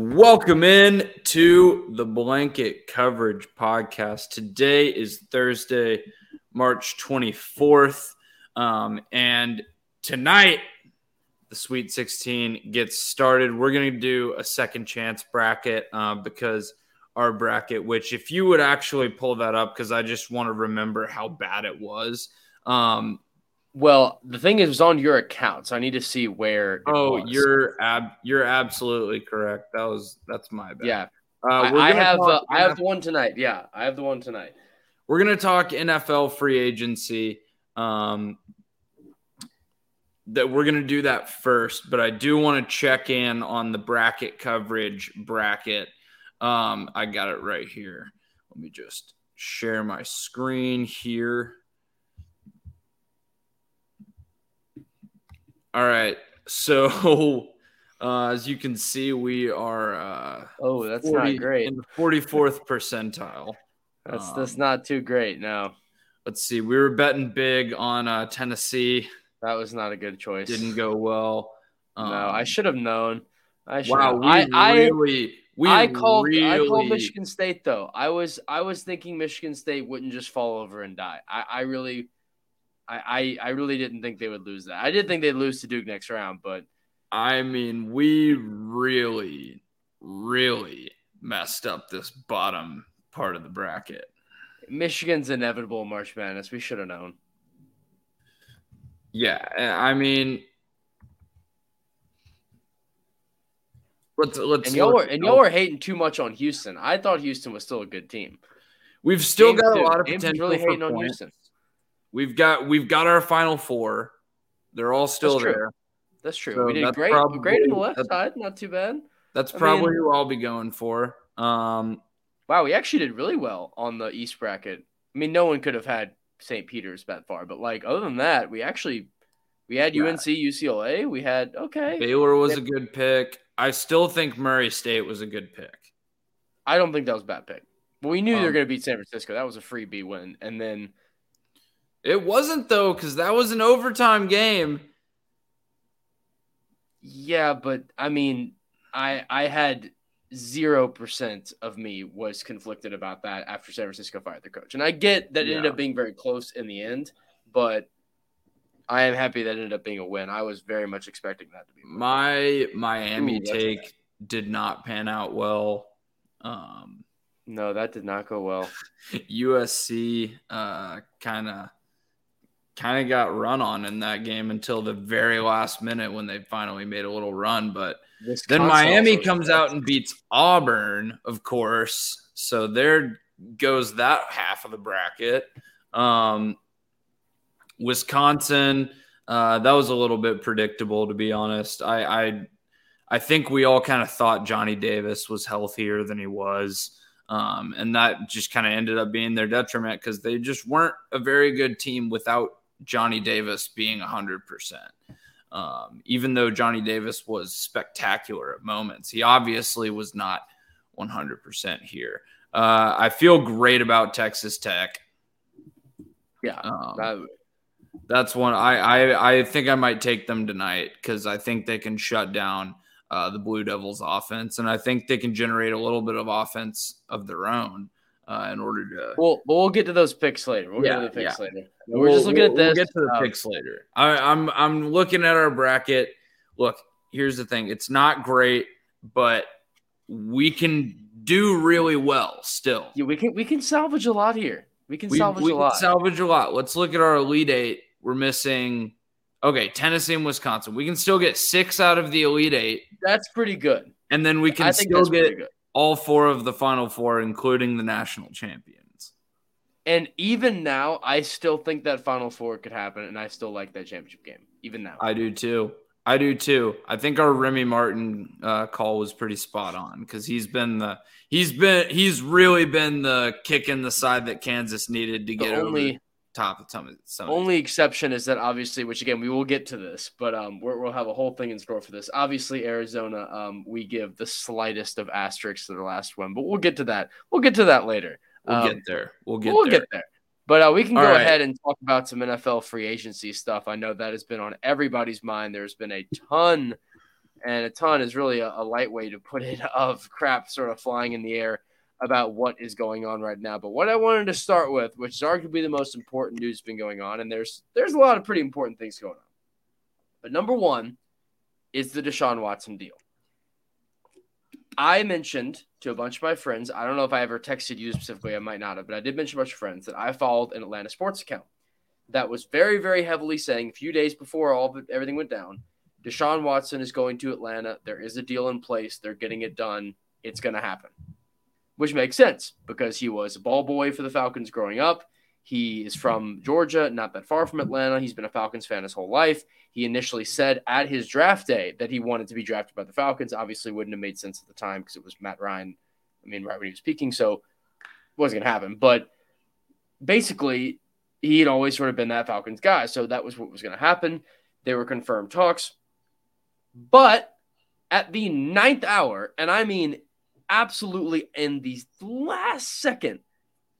Welcome in to the Blanket Coverage Podcast. Today is Thursday, March 24th. Um, and tonight, the Sweet 16 gets started. We're going to do a second chance bracket uh, because our bracket, which, if you would actually pull that up, because I just want to remember how bad it was. Um, Well, the thing is, it was on your account, so I need to see where. oh, was. you're ab- you're absolutely correct. That was that's my bad. yeah. uh, I, I have uh, I have the one tonight. Yeah, I have the one tonight. We're gonna talk NFL free agency. Um, that we're gonna do that first, but I do want to check in on the bracket coverage bracket. Um, I got it right here. Let me just share my screen here. All right, so uh, as you can see, we are uh, Oh, that's 40 not great. in the forty fourth percentile. That's Um, that's not too great. No, Let's see. We were betting big on uh, Tennessee. that was not a good choice. Didn't go well. No, I Um, should have known. I should. Wow, have. we I I really, we I called really, I called Michigan State though. I was I was thinking Michigan State wouldn't just fall over and die. I I really. I, I, I really didn't think they would lose that. I did think they'd lose to Duke next round, but I mean, we really, really messed up this bottom part of the bracket. Michigan's inevitable in March Madness. We should have known. Yeah, I mean, let's let's. And y'all were and y'all were hating too much on Houston. I thought Houston was still a good team. We've still James got a too. lot of James potential really hating on. Houston. We've got we've got our final four. They're all still That's true. there. That's true. So we did great. probably- great on the left side. Not too bad. That's I probably mean- who I'll be going for. Um, Wow, we actually did really well on the East bracket. I mean, no one could have had St. Peter's that far, but like other than that, we actually we had Yeah. UNC, UCLA. We had okay. Baylor was a good pick. I still think Murray State was a good pick. I don't think that was a bad pick. But we knew they were Um, going to beat San Francisco. That was a free B win, and then It wasn't though, because that was an overtime game. Yeah, but I mean, I I had zero percent of me was conflicted about that after San Francisco fired their coach, and I get that it ended up being very close in the end, but I am happy that it ended up being a win. I was very much expecting that to be. My Miami Ooh, take did not pan out well. Um, No, that did not go well. USC uh, kind of kind of got run on in that game until the very last minute when they finally made a little run, but. Then Miami comes out and beats Auburn, of course. So there goes that half of the bracket. Um, Wisconsin, uh, that was a little bit predictable, to be honest. I, I, I think we all kind of thought Johnny Davis was healthier than he was. Um, and that just kind of ended up being their detriment because they just weren't a very good team without Johnny Davis being 100%. Um, even though Johnny Davis was spectacular at moments, he obviously was not 100% here. Uh, I feel great about Texas Tech. Yeah, Um, that- that's one I, I I think I might take them tonight because I think they can shut down uh, the Blue Devils offense, and I think they can generate a little bit of offense of their own uh, in order to. Well, we'll get to those picks later. We'll Yeah, get to the picks yeah. later. We're just looking We'll- at this. We'll get to the um, picks later. I, I'm I'm looking at our bracket. Look, here's the thing. It's not great, but we can do really well still. yeah, we can we can salvage a lot here. We can we, salvage we a can lot. salvage a lot. Let's look at our elite eight. We're missing. Okay, Tennessee and Wisconsin. We can still get six out of the elite eight, that's pretty good. and then we can still get good. All four of the final four, including the national champions. And even now, I still think that Final Four could happen, and I still like that championship game. Even now, I do too. I do too. I think our Remy Martin uh, call was pretty spot on because he's been the he's been he's really been the kick in the side that Kansas needed to the get over only the top of some of some. only exception is that obviously, which again we will get to this, but um, we're, we'll have a whole thing in store for this. Obviously, Arizona, um, we give the slightest of asterisks to their last win, but we'll get to that. We'll get to that later. we'll um, get there. We'll get we'll there. get there. But uh, we can All go right. ahead and talk about some NFL free agency stuff. I know that has been on everybody's mind. There's been a ton and a ton is really a, a light way to put it of crap sort of flying in the air about what is going on right now. But what I wanted to start with, which is arguably the most important news been going on, and there's there's a lot of pretty important things going on. But number one is the Deshaun Watson deal. I mentioned to a bunch of my friends, I don't know if I ever texted you specifically, I might not have, but I did mention a bunch of friends that I followed an Atlanta sports account that was very, very heavily saying a few days before all it, everything went down, Deshaun Watson is going to Atlanta. There is a deal in place. They're getting it done. It's going to happen, which makes sense because he was a ball boy for the Falcons growing up. He is from Georgia, not that far from Atlanta. He's been a Falcons fan his whole life. He initially said at his draft day that he wanted to be drafted by the Falcons. Obviously, wouldn't have made sense at the time because it was Matt Ryan. I mean, right when he was peaking, so it wasn't going to happen. But basically, he had always sort of been that Falcons guy. So that was what was going to happen. They were confirmed talks. But at the ninth hour, and I mean absolutely in the last second,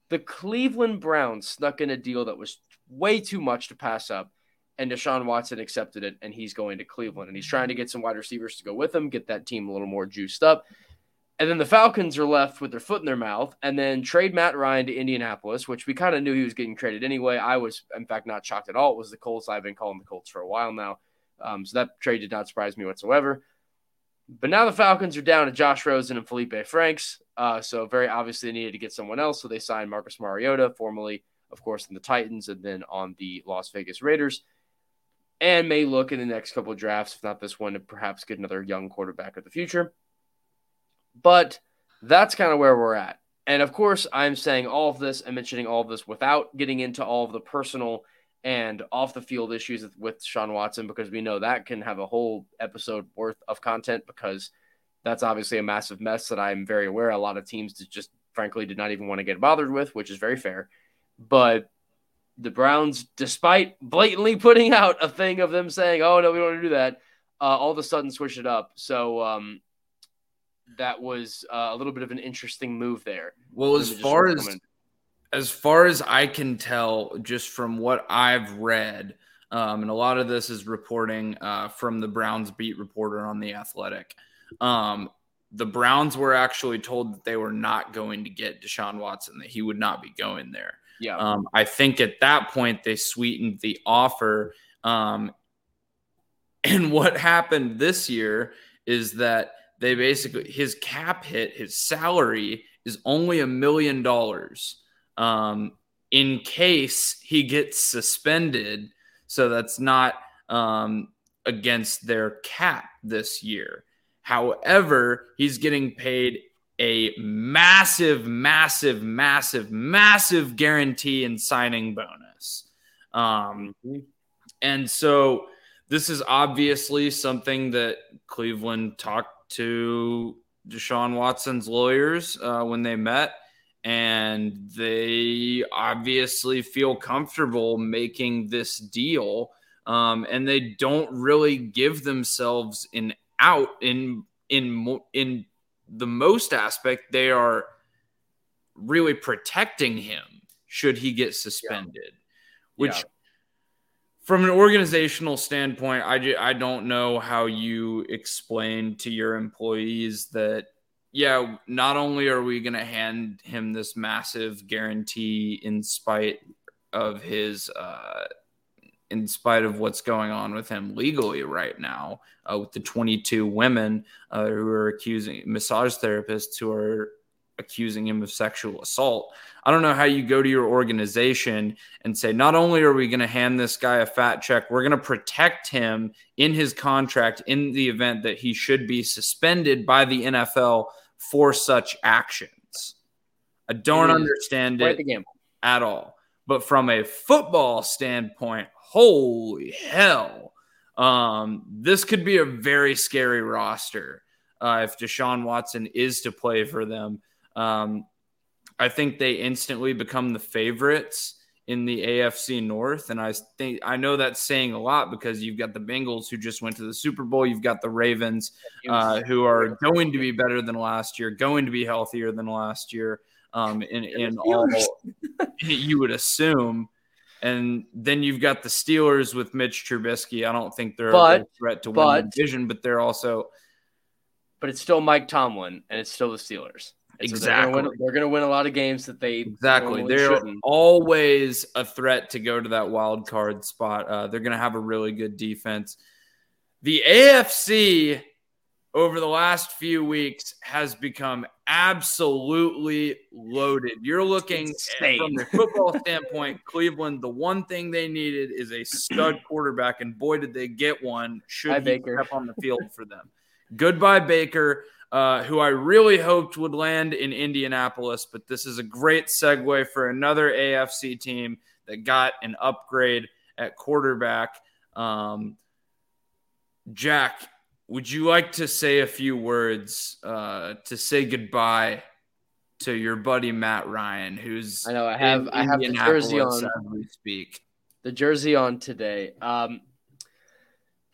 the Cleveland Browns snuck in a deal that was way too much to pass up. And Deshaun Watson accepted it, and he's going to Cleveland. And he's trying to get some wide receivers to go with him, get that team a little more juiced up. And then the Falcons are left with their foot in their mouth and then trade Matt Ryan to Indianapolis, which we kind of knew he was getting traded anyway. I was, in fact, not shocked at all. It was the Colts. I've been calling the Colts for a while now. Um, so that trade did not surprise me whatsoever. But now the Falcons are down to Josh Rosen and Felipe Franks. Uh, so very obviously they needed to get someone else. So they signed Marcus Mariota, formerly, of course, in the Titans and then on the Las Vegas Raiders. And may look in the next couple of drafts, if not this one, to perhaps get another young quarterback of the future. But that's kind of where we're at. And of course, I'm saying all of this and mentioning all of this without getting into all of the personal – and off the field issues with Sean Watson because we know that can have a whole episode worth of content because that's obviously a massive mess that I'm very aware a lot of teams just frankly did not even want to get bothered with, which is very fair. But the Browns, despite blatantly putting out a thing of them saying, "Oh no, we don't want to do that," uh, all of a sudden switch it up. So um, that was uh, a little bit of an interesting move there. Well, as far as as far as I can tell, just from what I've read, um, and a lot of this is reporting uh, from the Browns beat reporter on the Athletic. Um, the Browns were actually told that they were not going to get Deshaun Watson, that he would not be going there. Yeah. Um, I think at that point they sweetened the offer. Um, and what happened this year is that they basically his cap hit, his salary is only a million dollars um, in case he gets suspended. So that's not um, against their cap this year. However, he's getting paid a massive, massive, massive, massive guarantee and signing bonus. Um, and so this is obviously something that Cleveland talked to Deshaun Watson's lawyers uh, when they met and they obviously feel comfortable making this deal um, and they don't really give themselves an out in in in the most aspect they are really protecting him should he get suspended yeah. which yeah. from an organizational standpoint I, I don't know how you explain to your employees that yeah, not only are we going to hand him this massive guarantee in spite of his, uh, in spite of what's going on with him legally right now, uh, with the 22 women uh, who are accusing massage therapists who are accusing him of sexual assault. I don't know how you go to your organization and say, not only are we going to hand this guy a fat check, we're going to protect him in his contract in the event that he should be suspended by the NFL for such actions. I don't understand it at all. But from a football standpoint, holy hell, um, this could be a very scary roster uh, if Deshaun Watson is to play for them. Um, I think they instantly become the favorites in the AFC North. And I think I know that's saying a lot because you've got the Bengals who just went to the Super Bowl. You've got the Ravens uh, who are going to be better than last year, going to be healthier than last year. Um, in, in all, you would assume. And then you've got the Steelers with Mitch Trubisky. I don't think they're But- a threat to win the division, but they're also But it's still Mike Tomlin, and it's still the Steelers. And so they're gonna win- Exactly. They're going to win a lot of games that they exactly they're shouldn't. always a threat to go to that wild card spot. Uh, they're going to have a really good defense. The AFC over the last few weeks has become absolutely loaded. You're looking from the football standpoint, Cleveland, the one thing they needed is a stud quarterback, and boy, did they get one should Hi, he Baker. step on the field for them. Goodbye, Baker, uh, who I really hoped would land in Indianapolis, but this is a great segue for another AFC team that got an upgrade at quarterback. Um, Jack, would you like to say a few words uh, to say goodbye to your buddy Matt Ryan, who's I know I have I have the jersey on we speak? the jersey on today. Um,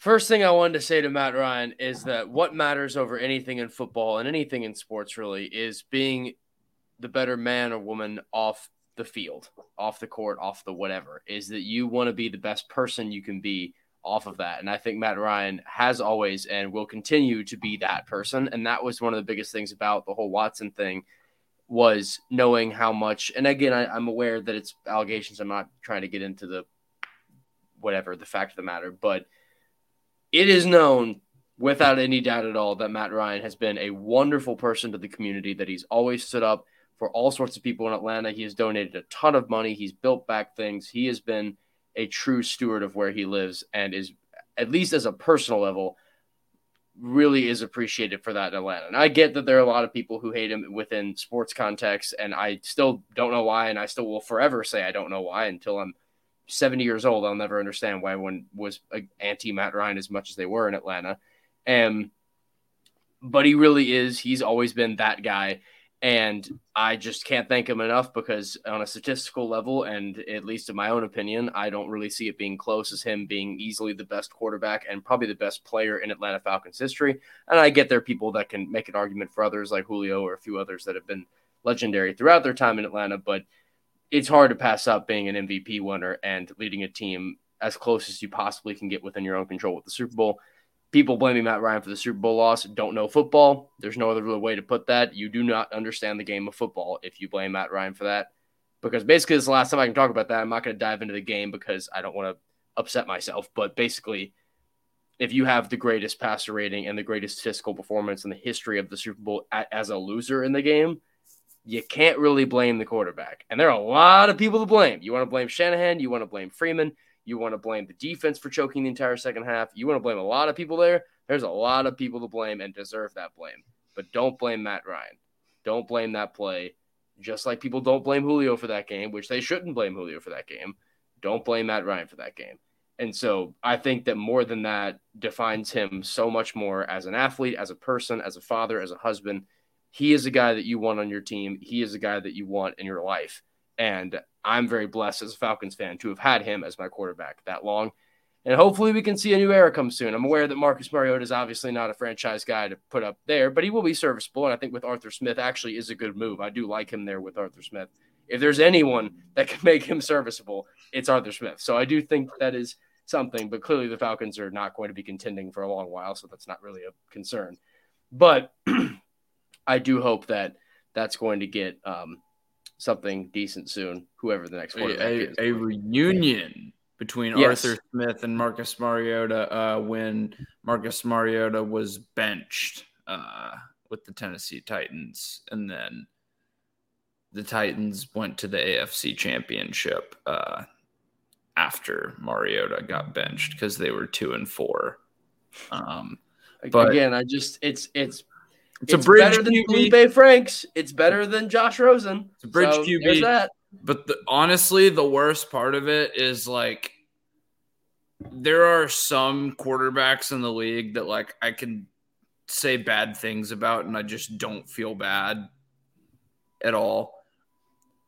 first thing I wanted to say to Matt Ryan is that what matters over anything in football and anything in sports really is being the better man or woman off the field, off the court, off the whatever. Is that you want to be the best person you can be off of that. And I think Matt Ryan has always and will continue to be that person. And that was one of the biggest things about the whole Watson thing was knowing how much. And again, I, I'm aware that it's allegations. I'm not trying to get into the whatever the fact of the matter, but it is known without any doubt at all that Matt Ryan has been a wonderful person to the community, that he's always stood up for all sorts of people in Atlanta. He has donated a ton of money, he's built back things. He has been a true steward of where he lives and is, at least as a personal level, really is appreciated for that in Atlanta. And I get that there are a lot of people who hate him within sports context, and I still don't know why, and I still will forever say I don't know why until I'm 70 years old. I'll never understand why one was uh, anti Matt Ryan as much as they were in Atlanta. And but he really is. He's always been that guy. And I just can't thank him enough because, on a statistical level, and at least in my own opinion, I don't really see it being close as him being easily the best quarterback and probably the best player in Atlanta Falcons history. And I get there are people that can make an argument for others like Julio or a few others that have been legendary throughout their time in Atlanta, but it's hard to pass up being an MVP winner and leading a team as close as you possibly can get within your own control with the Super Bowl. People blaming Matt Ryan for the Super Bowl loss don't know football. There's no other way to put that. You do not understand the game of football if you blame Matt Ryan for that. Because basically, this is the last time I can talk about that. I'm not going to dive into the game because I don't want to upset myself. But basically, if you have the greatest passer rating and the greatest statistical performance in the history of the Super Bowl as a loser in the game, you can't really blame the quarterback. And there are a lot of people to blame. You want to blame Shanahan, you want to blame Freeman, you want to blame the defense for choking the entire second half. You want to blame a lot of people there. There's a lot of people to blame and deserve that blame. But don't blame Matt Ryan. Don't blame that play. Just like people don't blame Julio for that game, which they shouldn't blame Julio for that game. Don't blame Matt Ryan for that game. And so I think that more than that defines him so much more as an athlete, as a person, as a father, as a husband. He is a guy that you want on your team. He is a guy that you want in your life. And I'm very blessed as a Falcons fan to have had him as my quarterback that long. And hopefully we can see a new era come soon. I'm aware that Marcus Mariota is obviously not a franchise guy to put up there, but he will be serviceable. And I think with Arthur Smith actually is a good move. I do like him there with Arthur Smith. If there's anyone that can make him serviceable, it's Arthur Smith. So I do think that is something, but clearly the Falcons are not going to be contending for a long while, so that's not really a concern. But I do hope that that's going to get um, something decent soon, whoever the next quarterback a, is. a reunion between Yes. Arthur Smith and Marcus Mariota uh, when Marcus Mariota was benched uh, with the Tennessee Titans, and then the Titans went to the AFC Championship uh, after Mariota got benched because they were two and four. Um, but- Again, I just it's it's it's, a bridge better than QB. Felipe Franks. It's better than Josh Rosen. It's a bridge So, QB. That. But the, honestly, the worst part of it is like there are some quarterbacks in the league that like I can say bad things about and I just don't feel bad at all.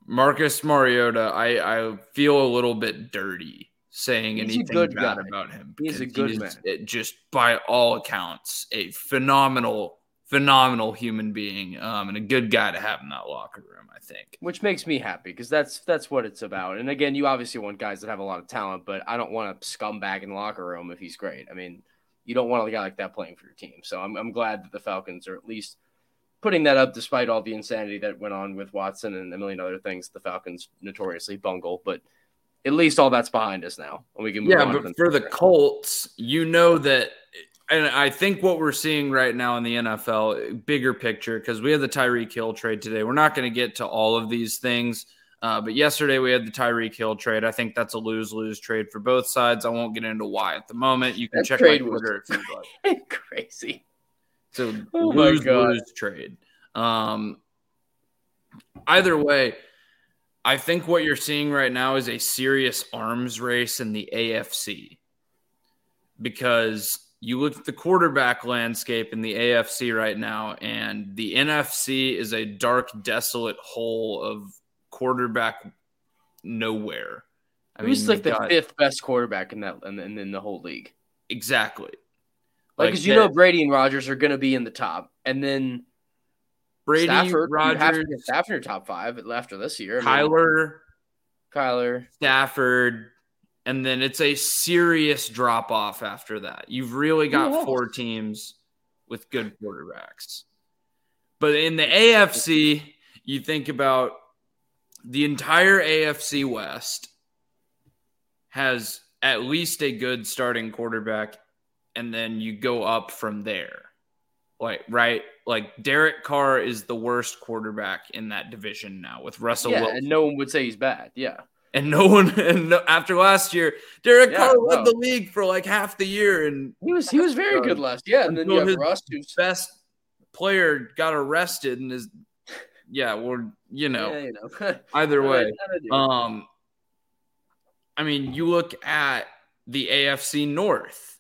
Marcus Mariota, I, I feel a little bit dirty saying He's anything good bad guy. about him. He's a good he is, man. it just by all accounts, a phenomenal, phenomenal human being um, and a good guy to have in that locker room. I think, which makes me happy because that's that's what it's about. And again, you obviously want guys that have a lot of talent, but I don't want a scumbag in the locker room if he's great. I mean, you don't want a guy like that playing for your team. So I'm I'm glad that the Falcons are at least putting that up, despite all the insanity that went on with Watson and a million other things the Falcons notoriously bungle. But at least all that's behind us now, and we can move yeah. On but for the Colts, you know that and I think what we're seeing right now in the NFL, bigger picture, because we had the Tyreek Hill trade today. We're not going to get to all of these things, uh, but yesterday we had the Tyreek Hill trade. I think that's a lose lose trade for both sides. I won't get into why at the moment. You can that check my Twitter if you'd like. Crazy. So oh lose lose trade. Um, either way, I think what you're seeing right now is a serious arms race in the AFC because you look at the quarterback landscape in the AFC right now, and the NFC is a dark, desolate hole of quarterback nowhere. I Who's mean, like the got, fifth best quarterback in that and in, in, the whole league? Exactly. Like, because like you know Brady and Rodgers are going to be in the top, and then Brady, Stafford, Rodgers, Stafford, your top five after this year. Kyler, I mean, Kyler, Stafford, and then it's a serious drop off after that. You've really got four teams with good quarterbacks. But in the AFC, you think about the entire AFC West has at least a good starting quarterback, and then you go up from there. Like, right? Like, Derek Carr is the worst quarterback in that division now with Russell yeah, Wilson. And no one would say he's bad. Yeah and no one and no, after last year, Derek yeah, Carr led the league for like half the year, and he was he was very good last. Yeah, and then you have Russ, who's best player, got arrested and is yeah, well, you know, yeah, you know. either way, um, I mean, you look at the AFC North.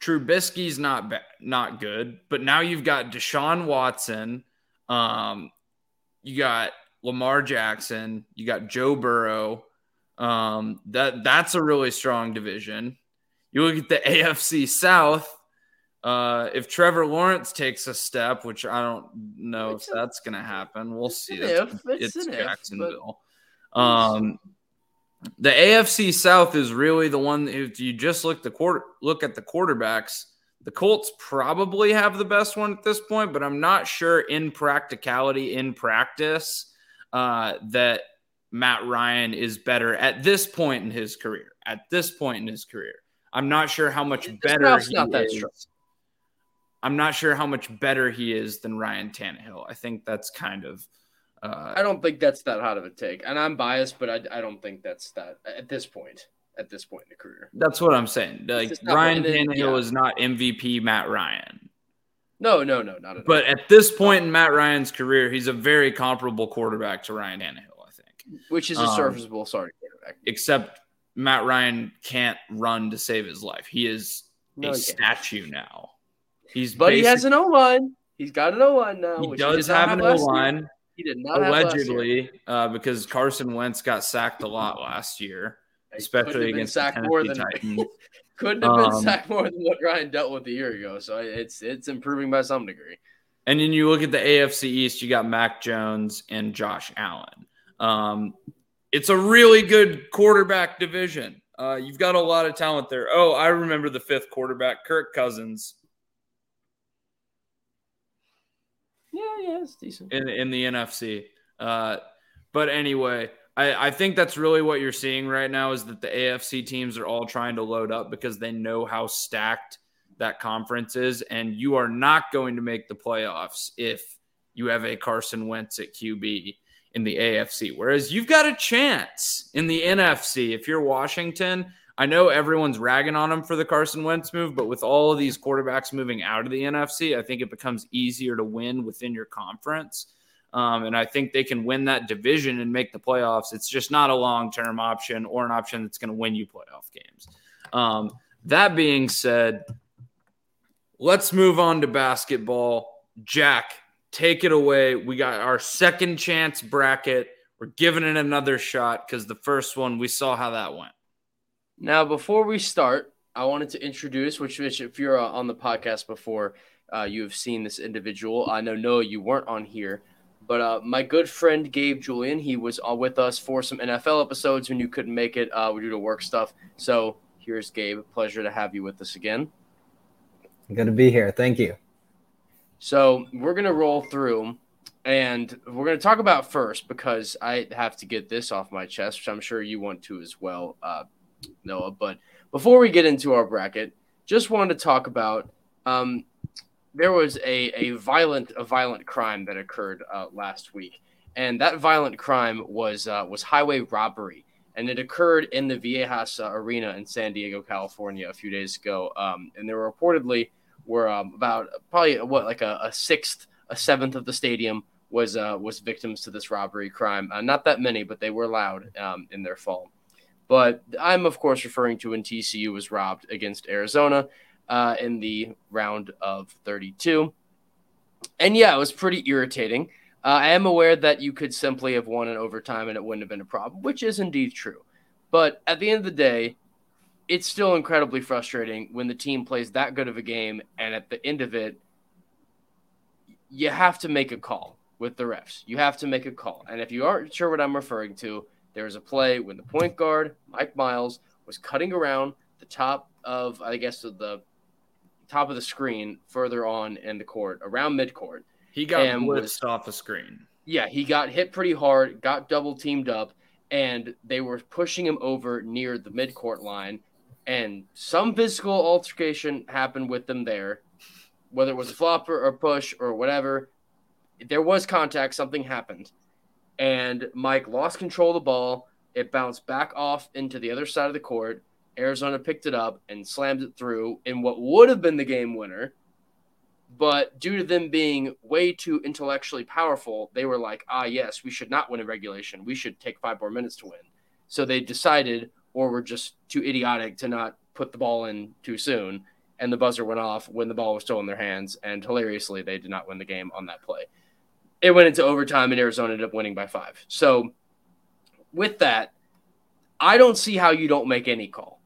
Trubisky's not bad, not good, but now you've got Deshaun Watson. Um, you got Lamar Jackson, you got Joe Burrow. Um, that that's a really strong division. You look at the AFC South. Uh, if Trevor Lawrence takes a step, which I don't know it's if that's going to happen, we'll see. It's, it's, it's Jacksonville. If, but... Um, the AFC South is really the one. If you just look the quarter, look at the quarterbacks, the Colts probably have the best one at this point, but I'm not sure in practicality, in practice, uh, that Matt Ryan is better at this point in his career. At this point in his career, I'm not sure how much better he not is. Strong. I'm not sure how much better he is than Ryan Tannehill. I think that's kind of. Uh, I don't think that's that hot of a take, and I'm biased, but I, I don't think that's that at this point. At this point in the career, that's what I'm saying. Like Ryan Tannehill yeah. is not MVP Matt Ryan. No, no, no, not at But all. at this point in Matt Ryan's career, he's a very comparable quarterback to Ryan Tannehill. Which is a um, serviceable starting quarterback. Except Matt Ryan can't run to save his life. He is no, a statue now. He's but he has an O line. He's got an O line now. He does have an O line. He did not allegedly uh, because Carson Wentz got sacked a lot last year, especially against the Tennessee Titans. Couldn't have been um, sacked more than what Ryan dealt with a year ago. So it's it's improving by some degree. And then you look at the AFC East, you got Mac Jones and Josh Allen. Um, it's a really good quarterback division. Uh, you've got a lot of talent there. Oh, I remember the fifth quarterback, Kirk Cousins. Yeah, yeah, it's decent. In, in the NFC. Uh, but anyway, I, I think that's really what you're seeing right now is that the AFC teams are all trying to load up because they know how stacked that conference is. And you are not going to make the playoffs if you have a Carson Wentz at QB in the AFC. Whereas you've got a chance in the NFC. If you're Washington, I know everyone's ragging on them for the Carson Wentz move, but with all of these quarterbacks moving out of the NFC, I think it becomes easier to win within your conference. Um, and I think they can win that division and make the playoffs. It's just not a long term option or an option that's going to win you playoff games. Um, that being said, let's move on to basketball. Jack, take it away. We got our second chance bracket. We're giving it another shot because the first one, we saw how that went. Now, before we start, I wanted to introduce, which, which if you're uh, on the podcast before, uh, you have seen this individual. I know Noah, you weren't on here, but uh, my good friend Gabe Julian, he was uh, with us for some NFL episodes when you couldn't make it uh, due to work stuff. So here's Gabe. Pleasure to have you with us again. Good to be here. Thank you. So we're gonna roll through, and we're gonna talk about first because I have to get this off my chest, which I'm sure you want to as well, uh, Noah. But before we get into our bracket, just wanted to talk about. Um, there was a, a violent a violent crime that occurred uh, last week, and that violent crime was uh, was highway robbery, and it occurred in the Viejas Arena in San Diego, California, a few days ago. Um, and there were reportedly were um, about probably what like a, a, sixth, a seventh of the stadium was uh, was victims to this robbery crime. Uh, not that many, but they were loud um, in their fall. But I'm of course referring to when TCU was robbed against Arizona uh, in the round of 32. And yeah, it was pretty irritating. Uh, I am aware that you could simply have won in overtime and it wouldn't have been a problem, which is indeed true. But at the end of the day, it's still incredibly frustrating when the team plays that good of a game and at the end of it, you have to make a call with the refs. You have to make a call. And if you aren't sure what I'm referring to, there was a play when the point guard, Mike Miles, was cutting around the top of, I guess, the top of the screen further on in the court, around midcourt. He got blitzed off the screen. Yeah, he got hit pretty hard, got double teamed up, and they were pushing him over near the midcourt line. And some physical altercation happened with them there, whether it was a flopper or push or whatever. There was contact, something happened. And Mike lost control of the ball. It bounced back off into the other side of the court. Arizona picked it up and slammed it through in what would have been the game winner. But due to them being way too intellectually powerful, they were like, ah, yes, we should not win in regulation. We should take five more minutes to win. So they decided, or were just too idiotic to not put the ball in too soon. And the buzzer went off when the ball was still in their hands. And hilariously, they did not win the game on that play. It went into overtime, and Arizona ended up winning by five. So, with that, I don't see how you don't make any call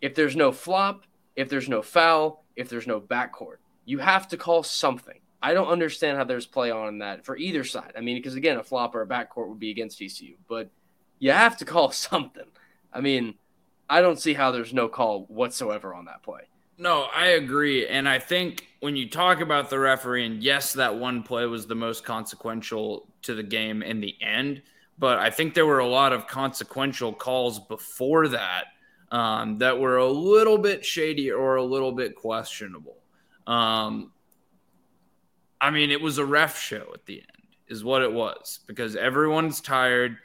if there's no flop, if there's no foul, if there's no backcourt, you have to call something. I don't understand how there's play on that for either side. I mean, because again, a flop or a backcourt would be against TCU, but you have to call something. I mean, I don't see how there's no call whatsoever on that play. No, I agree. And I think when you talk about the referee, and yes, that one play was the most consequential to the game in the end, but I think there were a lot of consequential calls before that um, that were a little bit shady or a little bit questionable. Um, I mean, it was a ref show at the end, is what it was, because everyone's tired.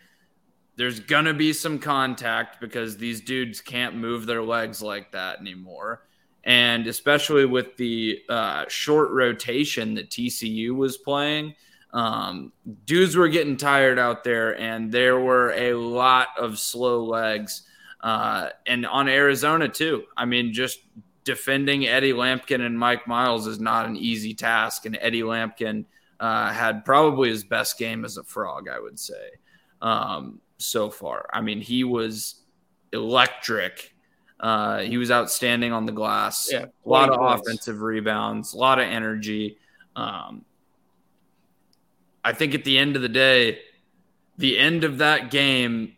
There's going to be some contact because these dudes can't move their legs like that anymore. And especially with the uh, short rotation that TCU was playing, um, dudes were getting tired out there, and there were a lot of slow legs uh, and on Arizona too. I mean, just defending Eddie Lampkin and Mike Miles is not an easy task, and Eddie Lampkin uh, had probably his best game as a frog, I would say, um, so far. I mean, he was electric. Uh, he was outstanding on the glass. Yeah, a lot of points. offensive rebounds, a lot of energy. Um, I think at the end of the day, the end of that game.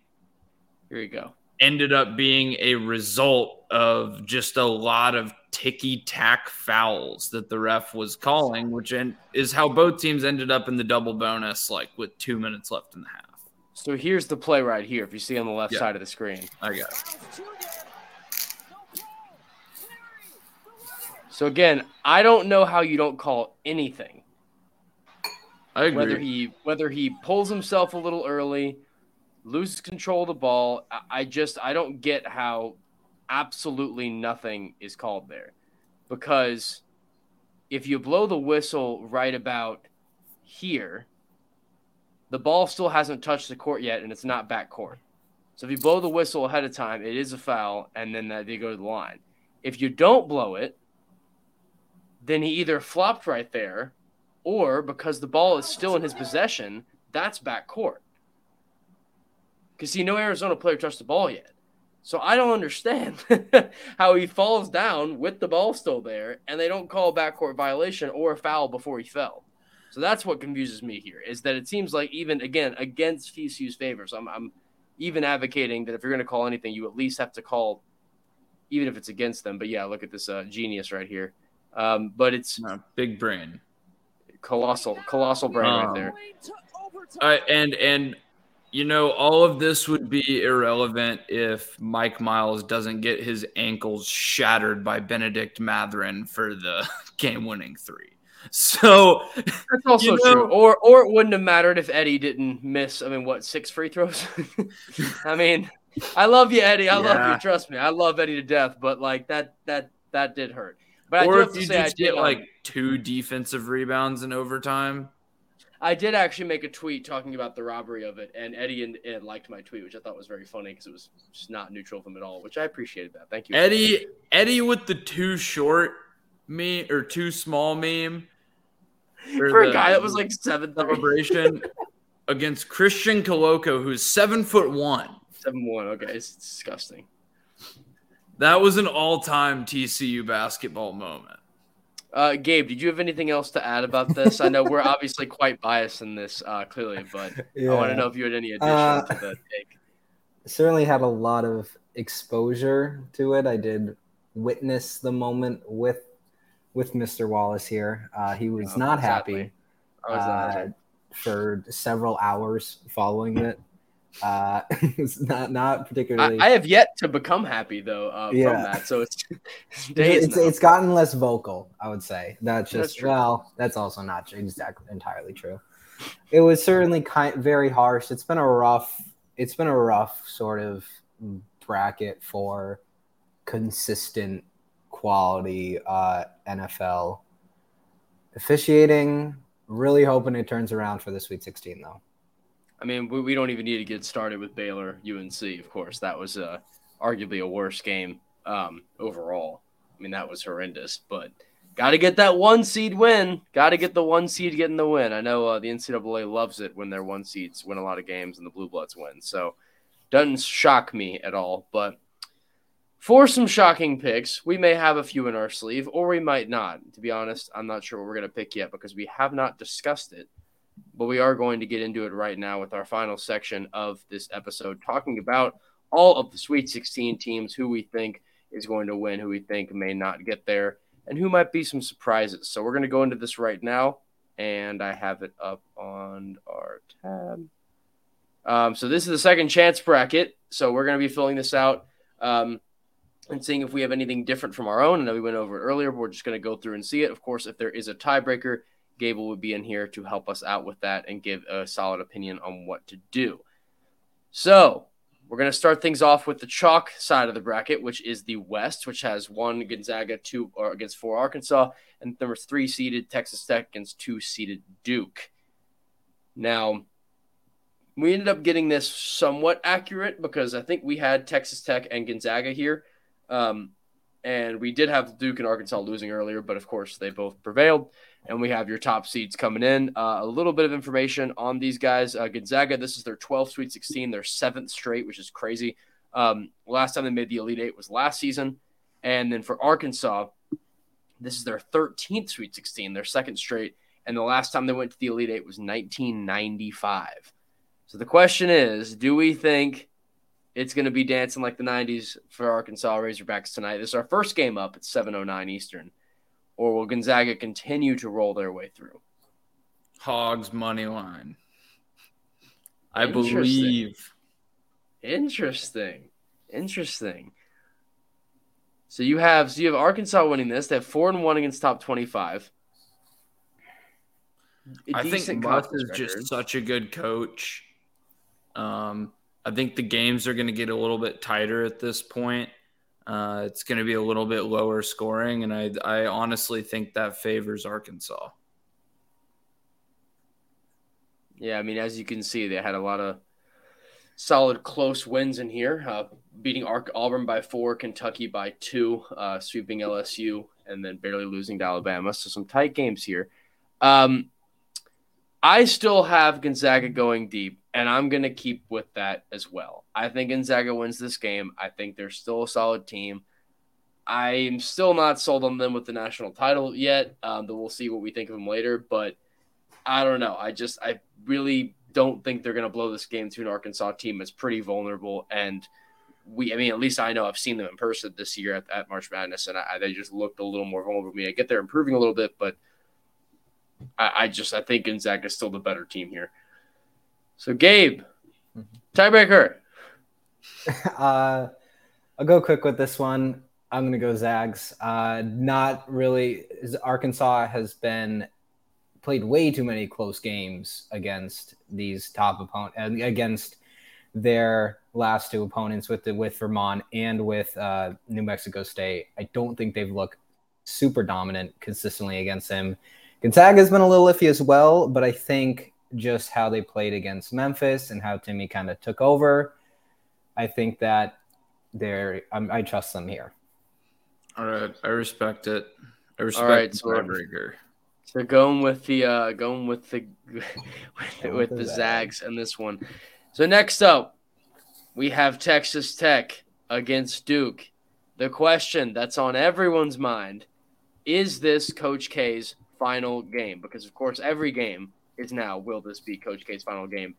Here you go ended up being a result of just a lot of ticky tack fouls that the ref was calling, which is how both teams ended up in the double bonus, like with two minutes left in the half. So here's the play right here. If you see on the left yeah. side of the screen, I got it. So again, I don't know how you don't call anything. I agree. Whether he whether he pulls himself a little early, loses control of the ball. I just I don't get how absolutely nothing is called there. Because if you blow the whistle right about here, the ball still hasn't touched the court yet and it's not back court. So if you blow the whistle ahead of time, it is a foul and then they go to the line. If you don't blow it, then he either flopped right there or because the ball is still in his possession, that's back court because see, no Arizona player touched the ball yet. So I don't understand how he falls down with the ball still there, and they don't call a backcourt violation or a foul before he fell. So that's what confuses me here is that it seems like even again against TCU's favors, I'm, I'm even advocating that if you're going to call anything, you at least have to call, even if it's against them. But yeah, look at this uh, genius right here. Um, but it's uh, big brain, colossal, colossal brain um, right there. Uh, and and you know all of this would be irrelevant if Mike Miles doesn't get his ankles shattered by Bennedict Mathurin for the game-winning three. So that's also you know, true. Or or it wouldn't have mattered if Eddie didn't miss. I mean, what six free throws? I mean, I love you, Eddie. I yeah. love you. Trust me, I love Eddie to death. But like that that that did hurt. But or I do have to say, I did like um, two defensive rebounds in overtime. I did actually make a tweet talking about the robbery of it, and Eddie and, and liked my tweet, which I thought was very funny because it was just not neutral of him at all, which I appreciated that. Thank you, Eddie. Eddie with the two short me or too small meme for, for a guy that was like seven celebration against Christian Koloko, who's seven foot one. Seven one. Okay, it's disgusting. That was an all-time TCU basketball moment. Uh, Gabe, did you have anything else to add about this? I know we're obviously quite biased in this, uh, clearly, but yeah. I want to know if you had any addition uh, to the take. Certainly had a lot of exposure to it. I did witness the moment with with Mr. Wallace here. Uh, he was oh, not exactly. happy uh, for several hours following it. Uh, it's not not particularly. I, I, have yet to become happy though uh, yeah. from that, so it's it's, it's gotten less vocal. I would say that's just that's well, that's also not exactly entirely true. It was certainly kind very harsh. It's been a rough. It's been a rough sort of bracket for consistent quality uh, NFL officiating. Really hoping it turns around for the Sweet 16, though. I mean, we, we don't even need to get started with Baylor UNC. Of course, that was uh, arguably a worse game um, overall. I mean, that was horrendous. But got to get that one seed win. Got to get the one seed getting the win. I know uh, the NCAA loves it when their one seeds win a lot of games and the Blue Bloods win. So doesn't shock me at all. But for some shocking picks. We may have a few in our sleeve, or we might not. To be honest, I'm not sure what we're going to pick yet because we have not discussed it. But we are going to get into it right now with our final section of this episode, talking about all of the Sweet 16 teams, who we think is going to win, who we think may not get there, and who might be some surprises. So we're going to go into this right now, and I have it up on our tab. Um, so this is the second chance bracket. So we're going to be filling this out. Um, and seeing if we have anything different from our own. I know we went over it earlier, but we're just going to go through and see it. Of course, if there is a tiebreaker, Gable would be in here to help us out with that and give a solid opinion on what to do. So we're going to start things off with the chalk side of the bracket, which is the West, which has one Gonzaga, two or against four Arkansas, and number three seeded Texas Tech against two seeded Duke. Now, we ended up getting this somewhat accurate because I think we had Texas Tech and Gonzaga here. Um, and we did have Duke and Arkansas losing earlier, but of course they both prevailed. And we have your top seeds coming in. Uh, a little bit of information on these guys. Uh, Gonzaga, this is their 12th Sweet 16, their seventh straight, which is crazy. Um, last time they made the Elite Eight was last season. And then for Arkansas, this is their 13th Sweet 16, their second straight. And the last time they went to the Elite Eight was 1995. So the question is do we think it's going to be dancing like the 90s for Arkansas Razorbacks tonight. This is our first game up at 7:09 Eastern. Or will Gonzaga continue to roll their way through? Hogs money line. I believe. Interesting. Interesting. So you have so you have Arkansas winning this. They have four and one against top twenty-five. I think Muss is just such a good coach. Um, I think the games are going to get a little bit tighter at this point. Uh, it's going to be a little bit lower scoring, and I, I honestly think that favors Arkansas. Yeah, I mean, as you can see, they had a lot of solid close wins in here, uh, beating Auburn by four, Kentucky by two, uh, sweeping LSU, and then barely losing to Alabama. So some tight games here. Um, I still have Gonzaga going deep, and I'm going to keep with that as well. I think Gonzaga wins this game. I think they're still a solid team. I'm still not sold on them with the national title yet. Um, but we'll see what we think of them later. But I don't know. I just I really don't think they're going to blow this game to an Arkansas team that's pretty vulnerable. And we, I mean, at least I know I've seen them in person this year at, at March Madness, and I, they just looked a little more vulnerable me. I get they're improving a little bit, but I, I just I think Gonzaga is still the better team here. So Gabe, mm-hmm. tiebreaker. uh, I'll go quick with this one. I'm to go Zags. Uh, not really. Arkansas has been played way too many close games against these top opponents, against their last two opponents with the, with Vermont and with uh, New Mexico State. I don't think they've looked super dominant consistently against them. Gonzaga has been a little iffy as well, but I think just how they played against Memphis and how Timme kind of took over, I think that they're I trust them here. All right, I respect it. I respect All right, so tiebreaker. So going with the uh going with the with, with, with the Zags and this one. So next up, we have Texas Tech against Duke. The question that's on everyone's mind is this Coach K's final game? Because of course every game is now will this be Coach K's final game?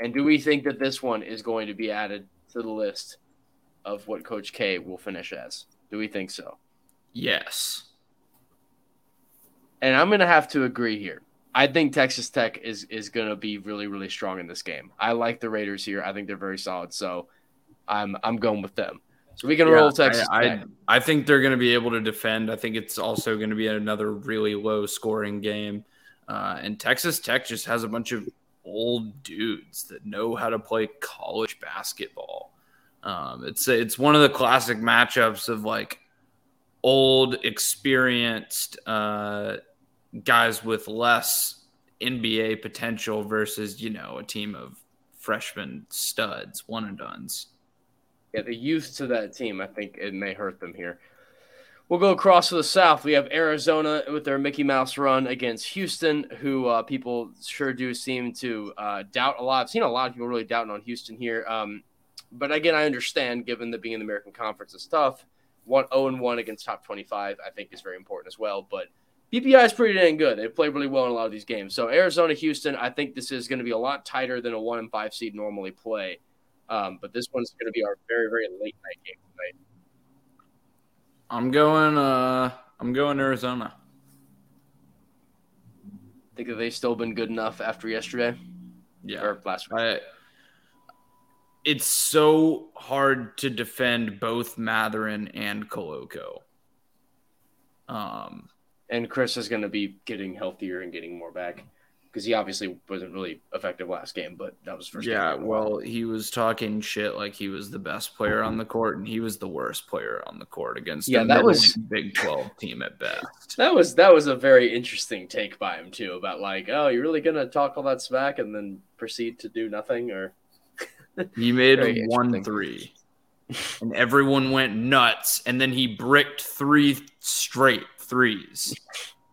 And do we think that this one is going to be added to the list of what Coach K will finish as? Do we think so? Yes. And I'm going to have to agree here. I think Texas Tech is is going to be really really strong in this game. I like the Raiders here. I think they're very solid. So I'm I'm going with them. So we can yeah, roll Texas I, I, I, think they're going to be able to defend. I think it's also going to be another really low scoring game. Uh, and Texas Tech just has a bunch of old dudes that know how to play college basketball. Um, it's it's one of the classic matchups of like old, experienced uh, guys with less NBA potential versus you know a team of freshman studs, one and dones. Yeah, the youth to that team, I think it may hurt them here. We'll go across to the south. We have Arizona with their Mickey Mouse run against Houston, who uh, people sure do seem to uh, doubt a lot. I've seen a lot of people really doubting on Houston here. Um, but again, I understand given that being in the American Conference is tough. One 0 and 1 against top 25, I think, is very important as well. But BPI is pretty dang good. They play really well in a lot of these games. So Arizona, Houston, I think this is going to be a lot tighter than a one and five seed normally play. Um, but this one's going to be our very very late night game tonight. I'm going. Uh, I'm going Arizona. Think that they've still been good enough after yesterday. Yeah, or last week. I, it's so hard to defend both Mathurin and Koloko. Um, and Chris is going to be getting healthier and getting more back because he obviously wasn't really effective last game, but that was first. Yeah, well, he was talking shit like he was the best player on the court, and he was the worst player on the court against. Yeah, that was Big Twelve team at best. That was that was a very interesting take by him too about like, oh, you're really gonna talk all that smack and then proceed to do nothing, or he made one three, and everyone went nuts. And then he bricked three straight threes.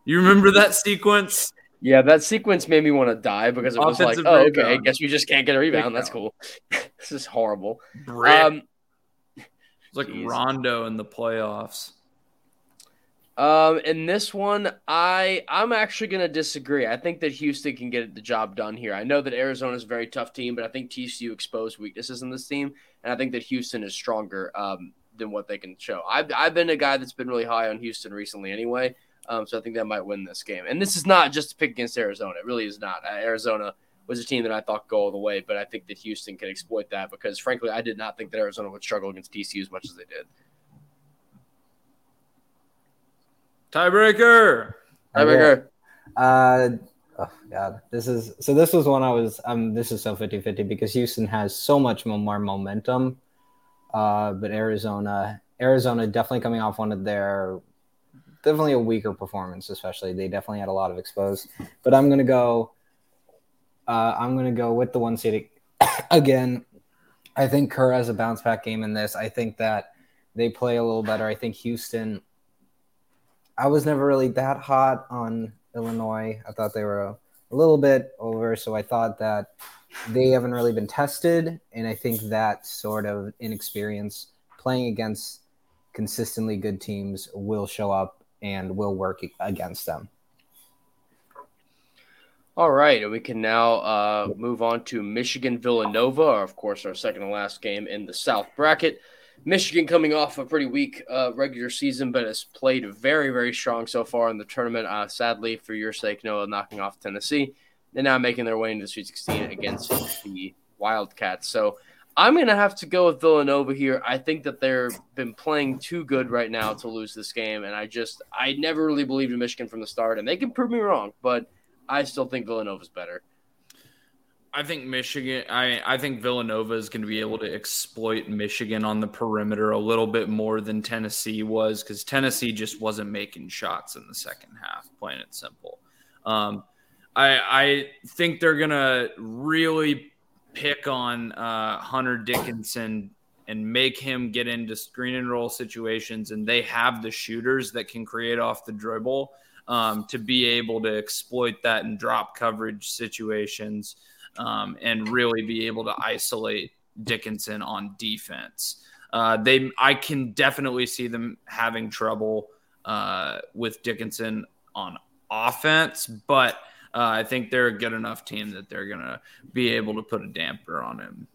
You remember that sequence? Yeah, that sequence made me want to die because it was like, oh, okay, I guess we just can't get a rebound. That's cool. this is horrible. Um, it's like geez. Rondo in the playoffs. Um, in this one, I I'm actually gonna disagree. I think that Houston can get the job done here. I know that Arizona is a very tough team, but I think TCU exposed weaknesses in this team, and I think that Houston is stronger um, than what they can show. I've I've been a guy that's been really high on Houston recently, anyway. Um, so I think that might win this game. And this is not just to pick against Arizona. It really is not. Uh, Arizona was a team that I thought go all the way, but I think that Houston can exploit that because, frankly, I did not think that Arizona would struggle against TCU as much as they did. Tiebreaker. Tiebreaker. Uh, oh god, this is so. This was one I was. Um, this is so 50-50 because Houston has so much more momentum. Uh, but Arizona, Arizona definitely coming off one of their definitely a weaker performance, especially they definitely had a lot of exposed. But I'm gonna go. Uh, I'm gonna go with the one seed again. I think Kerr has a bounce back game in this. I think that they play a little better. I think Houston I was never really that hot on Illinois. I thought they were a a little bit over. So I thought that they haven't really been tested, and I think that sort of inexperience playing against consistently good teams will show up and will work against them. All right, and we can now uh, move on to Michigan Villanova, of course, our second to last game in the South bracket. Michigan coming off a pretty weak uh, regular season, but has played very, very strong so far in the tournament. Uh, sadly, for your sake, Noah, knocking off Tennessee, and now making their way into the Sweet 16 against the Wildcats. So I'm going to have to go with Villanova here. I think that they've been playing too good right now to lose this game, and I just I never really believed in Michigan from the start, and they can prove me wrong, but I still think Villanova's better. I think Michigan. I I think Villanova is going to be able to exploit Michigan on the perimeter a little bit more than Tennessee was because Tennessee just wasn't making shots in the second half. Plain and simple. Um, I I think they're gonna really pick on uh, Hunter Dickinson and make him get into screen and roll situations, and they have the shooters that can create off the dribble um, to be able to exploit that in drop coverage situations um, and really be able to isolate Dickinson on defense. Uh, they, I can definitely see them having trouble uh, with Dickinson on offense, but uh, I think they're a good enough team that they're going to be able to put a damper on him.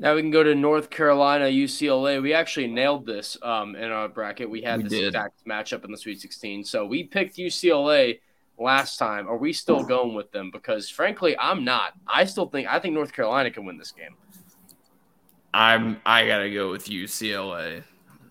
Now we can go to North Carolina, UCLA. We actually nailed this um, in our bracket. We had we this did. exact matchup in the Sweet 16. So we picked UCLA last time. Are we still going with them? Because frankly, I'm not. I still think I think North Carolina can win this game. I'm I gotta go with UCLA.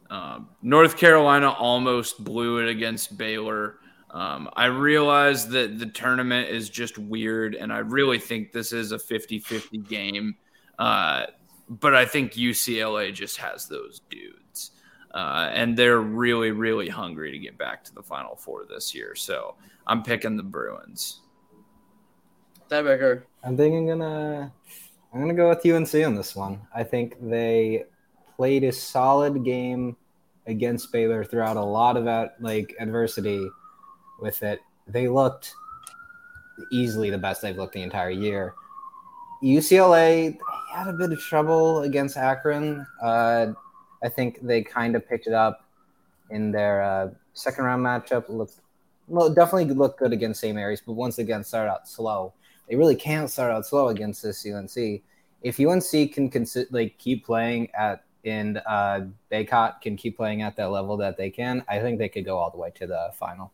Um, North Carolina almost blew it against Baylor. Um, I realize that the tournament is just weird, and I really think this is a 50 50 game. Uh, but I think UCLA just has those dudes. Uh, and they're really, really hungry to get back to the Final Four this year. So I'm picking the Bruins. Tiebreaker. I'm thinking gonna I'm gonna go with UNC on this one. I think they played a solid game against Baylor throughout a lot of that like adversity with it. They looked easily the best they've looked the entire year. UCLA had a bit of trouble against Akron. Uh, I think they kind of picked it up in their uh, second round matchup. Looked well, definitely looked good against St. Mary's, but once again started out slow. They really can't start out slow against this UNC. If UNC can consi- like keep playing at and uh, Bacot can keep playing at that level that they can, I think they could go all the way to the final.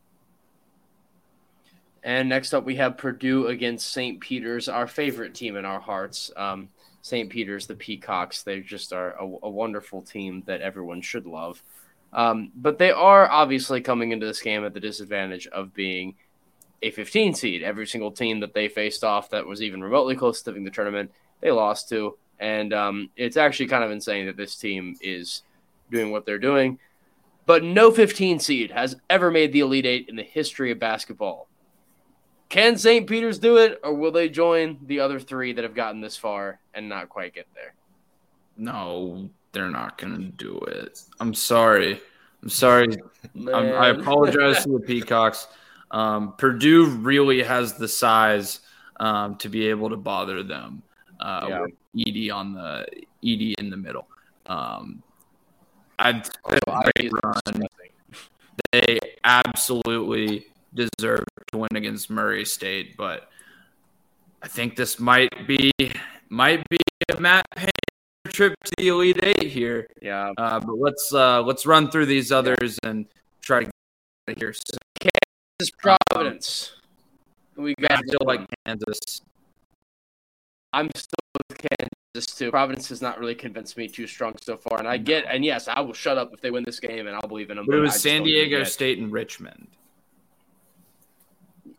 And next up, we have Purdue against St. Peter's, our favorite team in our hearts. Um, St. Peter's, the Peacocks. They just are a, a wonderful team that everyone should love. Um, but they are obviously coming into this game at the disadvantage of being a 15 seed. Every single team that they faced off that was even remotely close to winning the tournament, they lost to. And um, it's actually kind of insane that this team is doing what they're doing. But no 15 seed has ever made the Elite Eight in the history of basketball. Can St. Peter's do it, or will they join the other three that have gotten this far and not quite get there? No, they're not going to do it. I'm sorry. I'm sorry. I'm, i apologize to the Peacocks. Um, Purdue really has the size um, to be able to bother them. Uh, yeah. on the Edey in the middle. Um, I'd run. They absolutely deserve to win against Murray State, but I think this might be might be a Matt Painter trip to the Elite Eight here. Yeah. Uh, but let's uh, let's run through these others and try to get here. So, Kansas Providence. Um, we got still like Kansas. I'm still with Kansas too. Providence has not really convinced me too strong so far, and I get and yes, I will shut up if they win this game, and I'll believe in them. But it was San Diego State and Richmond.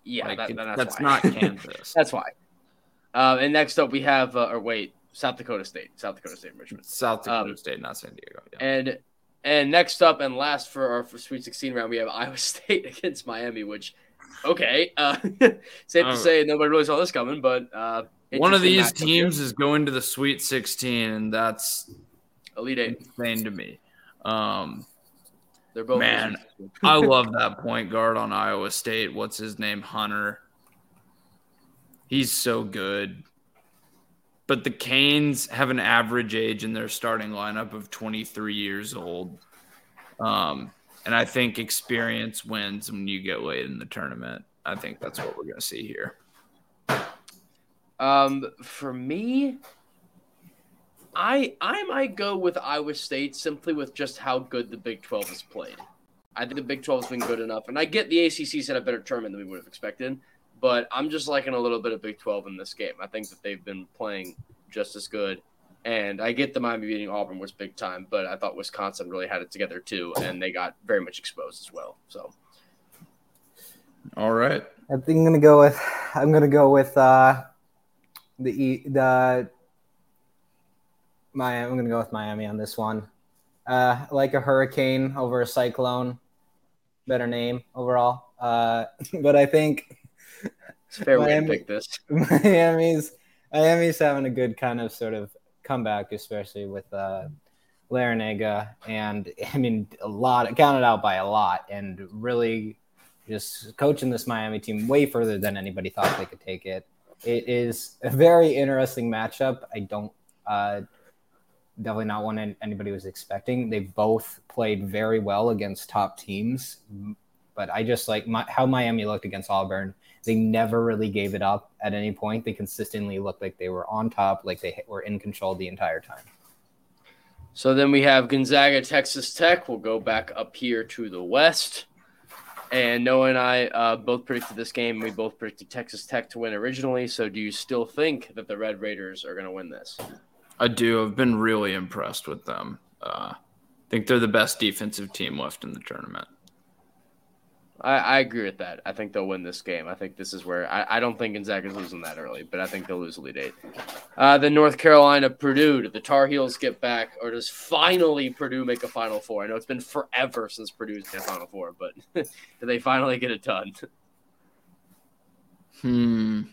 Yeah, like, that, that's, that's not Kansas. that's why. Um, and next up, we have, uh, or wait, South Dakota State, South Dakota State, Richmond, South Dakota um, State, not San Diego. Yeah. And and next up and last for our for Sweet 16 round, we have Iowa State against Miami, which okay, uh, safe to say nobody really saw this coming, but uh, one of these teams is going to the Sweet 16, and that's Elite Eight. insane to me. Um, they're both man. I love that point guard on Iowa State. What's his name? Hunter. He's so good. But the Canes have an average age in their starting lineup of 23 years old. Um, and I think experience wins when you get late in the tournament. I think that's what we're going to see here. Um, for me, I I might go with Iowa State simply with just how good the Big 12 has played. I think the Big 12 has been good enough, and I get the ACC set a better tournament than we would have expected, but I'm just liking a little bit of Big 12 in this game. I think that they've been playing just as good, and I get the Miami beating Auburn was big time, but I thought Wisconsin really had it together too, and they got very much exposed as well. So, all right, I think I'm gonna go with I'm gonna go with uh, the the Miami. I'm gonna go with Miami on this one. Uh, like a hurricane over a cyclone. Better name overall. Uh, but I think it's fair Miami, way to pick this. Miami's Miami's having a good kind of sort of comeback, especially with uh, Larrañaga, and I mean a lot counted out by a lot, and really just coaching this Miami team way further than anybody thought they could take it. It is a very interesting matchup. I don't uh, definitely not one anybody was expecting. They both played very well against top teams, but I just like my, how Miami looked against Auburn. They never really gave it up at any point. They consistently looked like they were on top, like they were in control the entire time. So then we have Gonzaga, Texas Tech. We'll go back up here to the west. And Noah and I uh, both predicted this game. We both predicted Texas Tech to win originally. So do you still think that the Red Raiders are going to win this? I do. I've been really impressed with them. Uh, I think they're the best defensive team left in the tournament. I, I, agree with that. I think they'll win this game. I think this is where I, I don't think Gonzaga's losing that early, but I think they'll lose Elite Eight. Uh, then North Carolina, Purdue. Do the Tar Heels get back, or does finally Purdue make a Final Four? I know it's been forever since Purdue's been Final Four, but do they finally get it done? Hmm.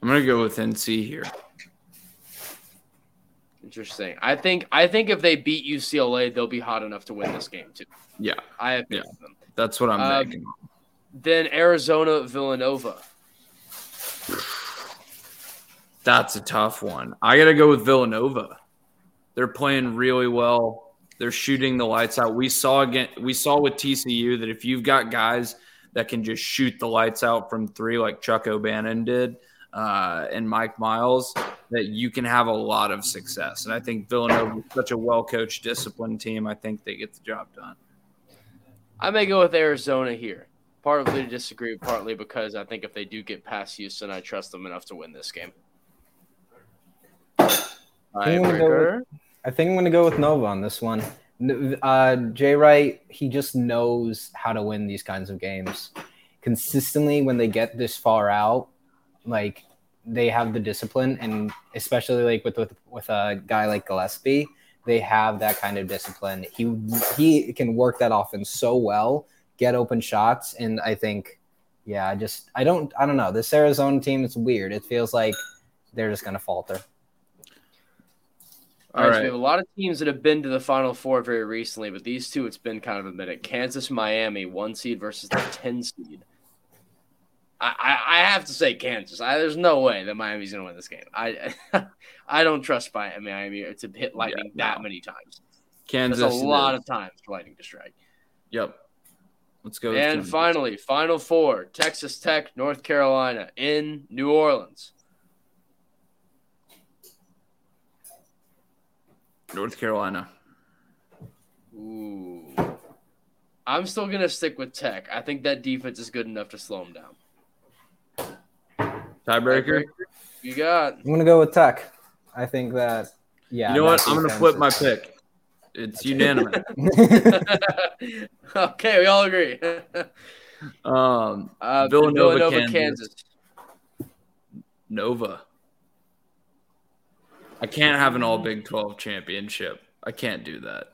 I'm gonna go with NC here. Interesting. I think I think if they beat UCLA, they'll be hot enough to win this game too. Yeah, I have yeah. them. That's what I'm um, thinking. Then Arizona Villanova. That's a tough one. I got to go with Villanova. They're playing really well. They're shooting the lights out. We saw again. We saw with TCU that if you've got guys that can just shoot the lights out from three, like Chuck O'Bannon did, uh, and Mike Miles, that you can have a lot of success. And I think Villanova is such a well coached, disciplined team. I think they get the job done. I may go with Arizona here. Partly to disagree, partly because I think if they do get past Houston, I trust them enough to win this game. I think, I'm with, I think I'm going to go with Nova on this one. Uh, Jay Wright, he just knows how to win these kinds of games. Consistently, when they get this far out, like they have the discipline, and especially like with with, with a guy like Gillespie, they have that kind of discipline. He he can work that offense so well, get open shots, and I think, yeah, I just I don't I don't know this Arizona team. It's weird. It feels like they're just gonna falter. All right, so we have a lot of teams that have been to the Final Four very recently, but these two, it's been kind of a minute. Kansas, Miami, one seed versus the ten seed. I, I have to say Kansas. I, there's no way that Miami's going to win this game. I I don't trust Miami to hit Lightning yeah, that many times. Kansas, That's a lot is. of times for Lightning to strike. Yep. Let's go. And finally, Final Four: Texas Tech, North Carolina in New Orleans. North Carolina. Ooh. I'm still gonna stick with Tech. I think that defense is good enough to slow them down. Tiebreaker. You got. I'm gonna go with Tech. I think that. Yeah. You know what? I'm gonna flip my pick. It's unanimous. okay, we all agree. um, uh, Villanova, Villanova Kansas. Kansas. Nova. I can't have an All Big 12 championship. I can't do that.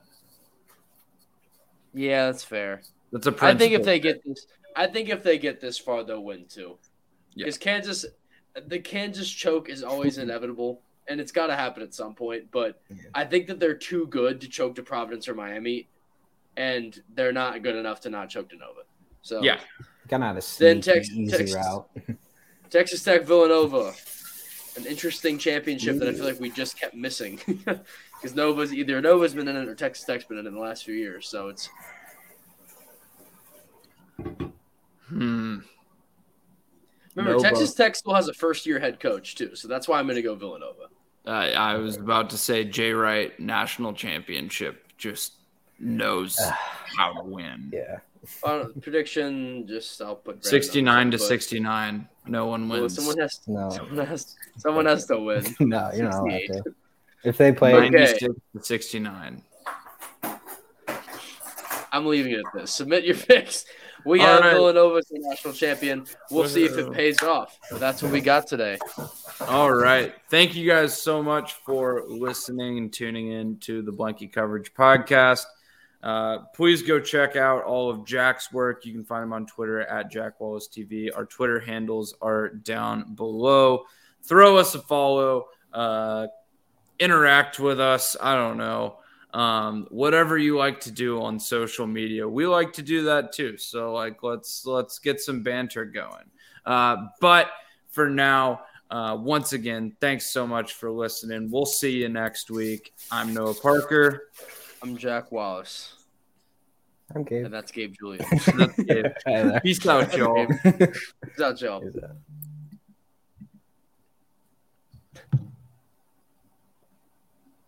Yeah, that's fair. That's a. I think if they get this, I think if they get this far, they'll win too. Because yeah. Kansas, the Kansas choke is always inevitable, and it's got to happen at some point. But yeah. I think that they're too good to choke to Providence or Miami, and they're not good enough to not choke to Nova. So yeah, kind of a then Tex- easy Texas, route. Texas Tech Villanova, an interesting championship that I feel like we just kept missing because Nova's either Nova's been in it or Texas Tech's been in it in the last few years. So it's Hmm. Remember Nova. Texas Tech still has a first year head coach too, so that's why I'm going to go Villanova. I I was about to say Jay Wright national championship just knows how to win. Yeah. Uh, prediction, just I'll put 69 to 69. No one Well, wins. someone has No. someone has someone has to win. no, you're not allowed 68. to. If they play, Okay. to 69. I'm leaving it at this. Submit your picks. We All have right. Villanova as the national champion. We'll see if it pays off. But that's what we got today. All right. Thank you guys so much for listening and tuning in to the Blanky Coverage Podcast. Uh, please go check out all of Jack's work. You can find him on Twitter at Jack Wallace TV. Our Twitter handles are down below. Throw us a follow. Uh, interact with us. I don't know. Um, whatever you like to do on social media, we like to do that too. So like, let's let's get some banter going. Uh, but for now, uh, once again, thanks so much for listening. We'll see you next week. I'm Noah Parker. I'm Jack Wallace, I'm Gabe. and that's Gabe Julian. That's it. Hey there. Peace out, y'all. Peace out, y'all. Is that-